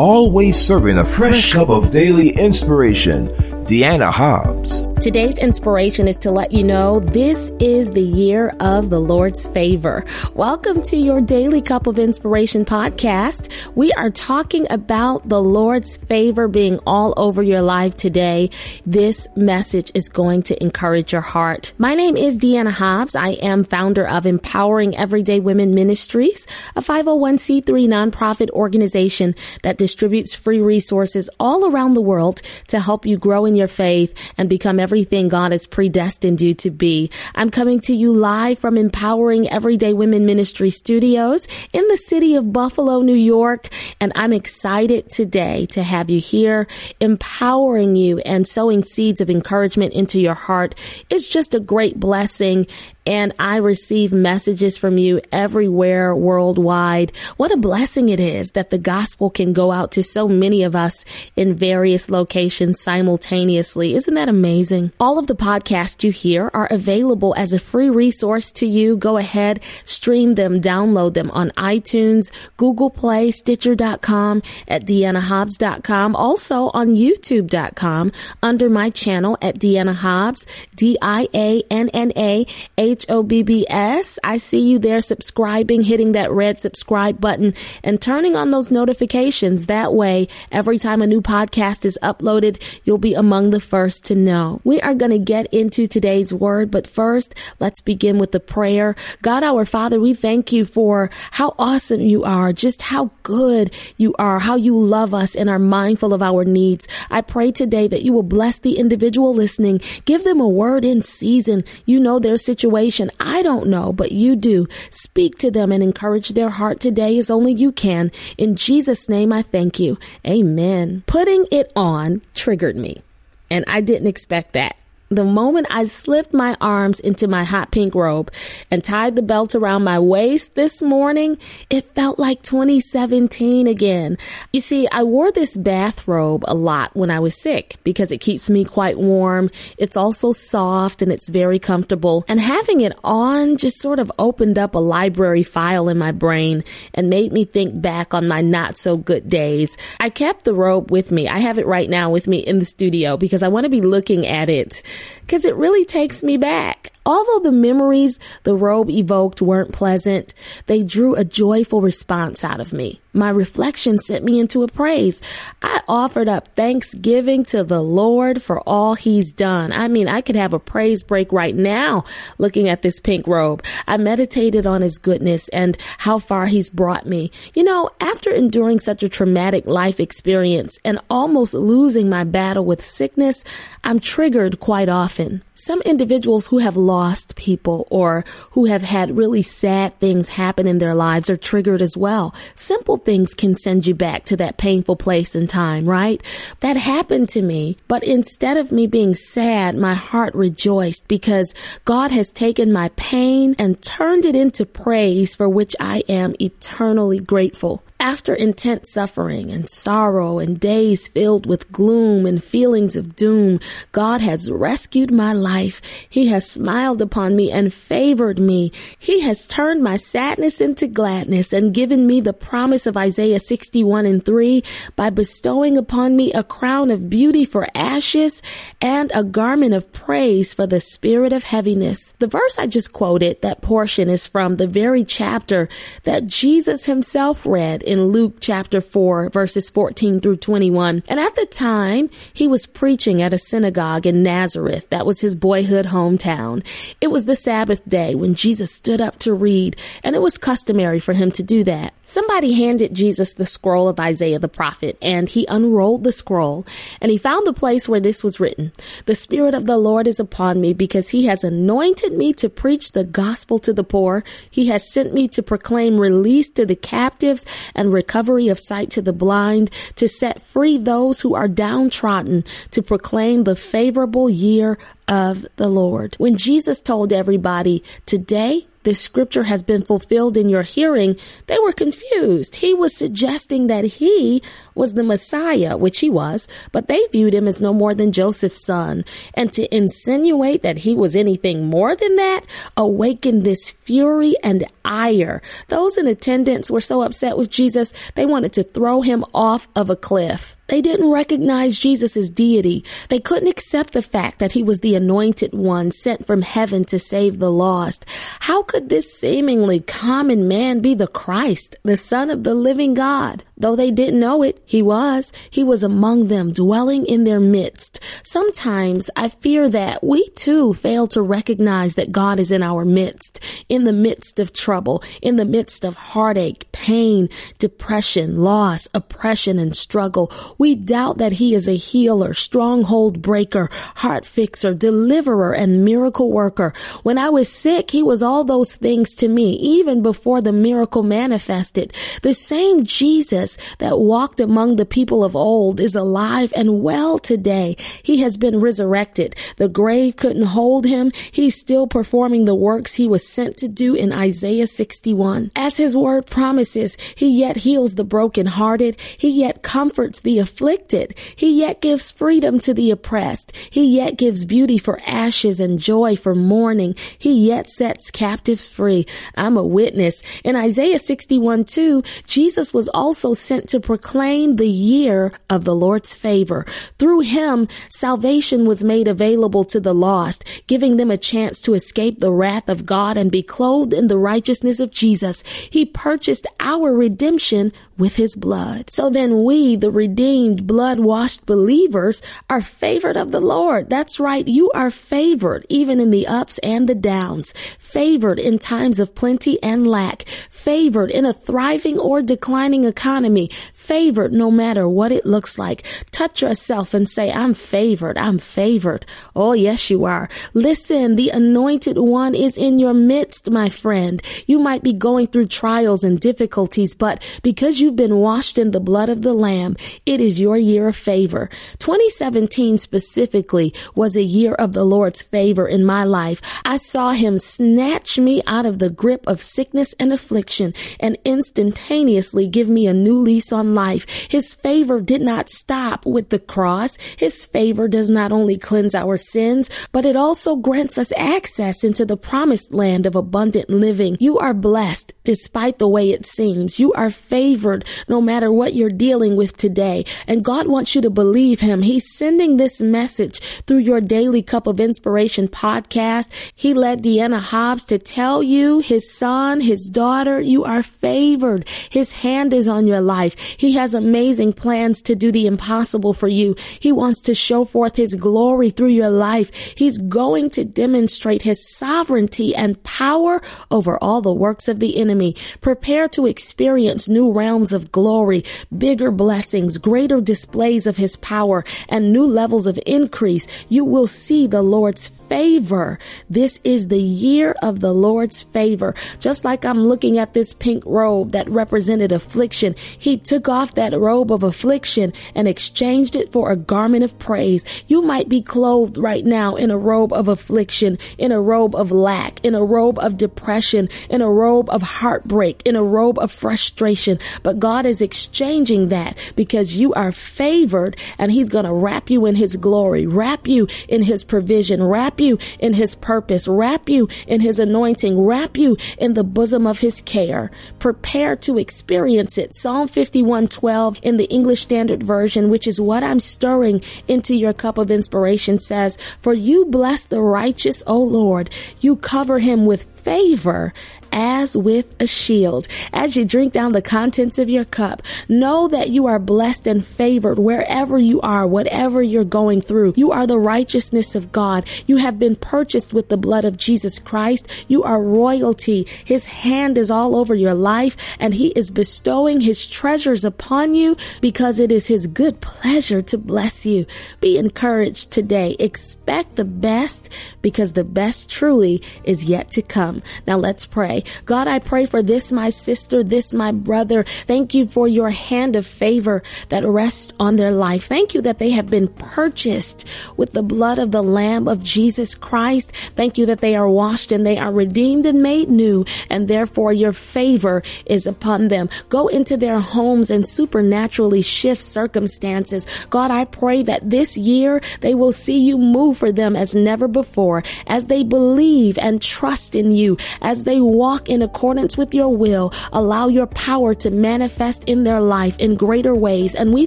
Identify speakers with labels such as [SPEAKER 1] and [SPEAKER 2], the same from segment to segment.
[SPEAKER 1] always serving a fresh cup of daily inspiration. Dianna Hobbs.
[SPEAKER 2] Today's inspiration is to let you know this is the year of the Lord's favor. Welcome to your Daily Cup of Inspiration podcast. We are talking about the Lord's favor being all over your life today. This message is going to encourage your heart. My name is Dianna Hobbs. I am founder of Empowering Everyday Women Ministries, a 501c3 nonprofit organization that distributes free resources all around the world to help you grow in your faith and become everything God has predestined you to be. I'm coming to you live from Empowering Everyday Women Ministry Studios in the city of Buffalo, New York. And I'm excited today to have you here, empowering you and sowing seeds of encouragement into your heart. It's just a great blessing and I receive messages from you everywhere worldwide. What a blessing it is that the gospel can go out to so many of us in various locations simultaneously. Isn't that amazing? All of the podcasts you hear are available as a free resource to you. Go ahead, stream them, download them on iTunes, Google Play, Stitcher.com, at DiannaHobbs.com, also on YouTube.com under my channel at Dianna Hobbs, D-I-A-N-N-A H O B B S. I see you there subscribing, hitting that red subscribe button and turning on those notifications. That way, every time a new podcast is uploaded, you'll be among the first to know. We are going to get into today's word, but first, let's begin with the prayer. God, our Father, we thank you for how awesome you are, just how good you are, how you love us and are mindful of our needs. I pray today that you will bless the individual listening, give them a word in season. You know their situation I don't know, but you do. Speak to them and encourage their heart today as only you can. In Jesus' name, I thank you. Amen. Putting it on triggered me, and I didn't expect that the moment I slipped my arms into my hot pink robe and tied the belt around my waist this morning, it felt like 2017 again. You see, I wore this bathrobe a lot when I was sick because it keeps me quite warm. It's also soft and it's very comfortable. And having it on just sort of opened up a library file in my brain and made me think back on my not so good days. I kept the robe with me. I have it right now with me in the studio because I want to be looking at it because it really takes me back. Although the memories the robe evoked weren't pleasant, they drew a joyful response out of me. My reflection sent me into a praise. I offered up thanksgiving to the Lord for all he's done. I mean, I could have a praise break right now looking at this pink robe. I meditated on his goodness and how far he's brought me. You know, after enduring such a traumatic life experience and almost losing my battle with sickness, I'm triggered quite often. Some individuals who have lost people or who have had really sad things happen in their lives are triggered as well. Simple things can send you back to that painful place in time, right? That happened to me, but instead of me being sad, my heart rejoiced because God has taken my pain and turned it into praise for which I am eternally grateful. After intense suffering and sorrow and days filled with gloom and feelings of doom, God has rescued my life. He has smiled upon me and favored me. He has turned my sadness into gladness and given me the promise of Isaiah 61 and 3 by bestowing upon me a crown of beauty for ashes and a garment of praise for the spirit of heaviness. The verse I just quoted, that portion is from the very chapter that Jesus himself read in Luke chapter 4, verses 14 through 21. And at the time, he was preaching at a synagogue in Nazareth. That was his boyhood hometown. It was the Sabbath day when Jesus stood up to read, and it was customary for him to do that. Somebody handed Jesus the scroll of Isaiah the prophet, and he unrolled the scroll, and he found the place where this was written The Spirit of the Lord is upon me because he has anointed me to preach the gospel to the poor. He has sent me to proclaim release to the captives and recovery of sight to the blind, to set free those who are downtrodden, to proclaim the favorable year of the Lord. When Jesus told everybody, today this scripture has been fulfilled in your hearing, they were confused. He was suggesting that he was the Messiah, which he was, but they viewed him as no more than Joseph's son. And to insinuate that he was anything more than that awakened this fury and ire. Those in attendance were so upset with Jesus, they wanted to throw him off of a cliff. They didn't recognize Jesus' deity. They couldn't accept the fact that he was the anointed one sent from heaven to save the lost. How could this seemingly common man be the Christ, the Son of the living God? Though they didn't know it, he was. He was among them, dwelling in their midst. Sometimes I fear that we too fail to recognize that God is in our midst, in the midst of trouble, in the midst of heartache, pain, depression, loss, oppression, and struggle. We doubt that he is a healer, stronghold breaker, heart fixer, deliverer, and miracle worker. When I was sick, he was all those things to me, even before the miracle manifested. The same Jesus that walked among the people of old is alive and well today. He has been resurrected. The grave couldn't hold him. He's still performing the works he was sent to do in Isaiah 61. As his word promises, he yet heals the brokenhearted. He yet comforts the afflicted. He yet gives freedom to the oppressed. He yet gives beauty for ashes and joy for mourning. He yet sets captives free. I'm a witness. In Isaiah 61 2, Jesus was also sent to proclaim the year of the Lord's favor. Through him, salvation was made available to the lost, giving them a chance to escape the wrath of God and be clothed in the righteousness of Jesus. He purchased our redemption with his blood. So then we, the redeemed, blood washed believers, are favored of the Lord. That's right. You are favored even in the ups and the downs, favored in times of plenty and lack, favored in a thriving or declining economy, favored no matter what it looks like. Touch yourself and say, I'm favored. I'm favored. Oh, yes, you are. Listen, the anointed one is in your midst, my friend. You might be going through trials and difficulties, but because you've been washed in the blood of the Lamb, it is your year of favor. 2017 specifically was a year of the Lord's favor in my life. I saw him snatch me out of the grip of sickness and affliction and instantaneously give me a new lease on life. His favor did not stop with the cross. His favor does not only cleanse our sins, but it also grants us access into the promised land of abundant living. You are blessed despite the way it seems. You are favored no matter what you're dealing with today. And God wants you to believe him. He's sending this message through your daily cup of inspiration podcast. He led Dianna Hobbs to tell you, his son, his daughter, you are favored. His hand is on your life. He has amazing plans to do the impossible for you. He wants to show forth his glory through your life. He's going to demonstrate his sovereignty and power over all the works of the enemy. Prepare to experience new realms of glory, bigger blessings, greater displays of his power, and new levels of increase. You will see the Lord's favor. This is the year of the Lord's favor. Just like I'm looking at this pink robe that represented affliction, he took off that robe of affliction and exchanged it for a garment of praise. You might be clothed right now in a robe of affliction, in a robe of lack, in a robe of depression, in a robe of heartbreak, in a robe of frustration. But God is exchanging that because you are favored and He's going to wrap you in His glory, wrap you in His provision, wrap you in His purpose, wrap you in His anointing, wrap you in the bosom of His care. Prepare to experience it. Psalm 51:12 in the English Standard Version, which is what I'm stirring into your cup of inspiration says, "For you bless the righteous, O Lord. You cover him with favor as with a shield. As you drink down the contents of your cup, know that you are blessed and favored wherever you are, whatever you're going through. You are the righteousness of God. You have been purchased with the blood of Jesus Christ. You are royalty. His hand is all over your life and he is bestowing his treasures upon you because it is his good pleasure to bless you. Be encouraged today. Expect the best because the best truly is yet to come. Now let's pray. God, I pray for this, my sister, this, my brother. Thank you for your hand of favor that rests on their life. Thank you that they have been purchased with the blood of the Lamb of Jesus Christ. Thank you that they are washed and they are redeemed and made new, and therefore your favor is upon them. Go into their homes and supernaturally shift circumstances. God, I pray that this year they will see you move for them as never before, as they believe and trust in you, as they walk in accordance with your will. Allow your power to manifest in their life in greater ways. And we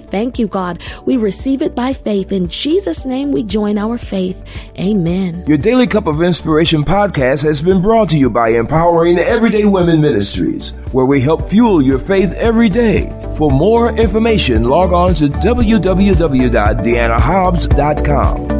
[SPEAKER 2] thank you, God. We receive it by faith. In Jesus' name, we join our faith. Amen.
[SPEAKER 1] Your Daily Cup of Inspiration podcast has been brought to you by Empowering Everyday Women Ministries, where we help fuel your faith every day. For more information, log on to www.diannahobbs.com.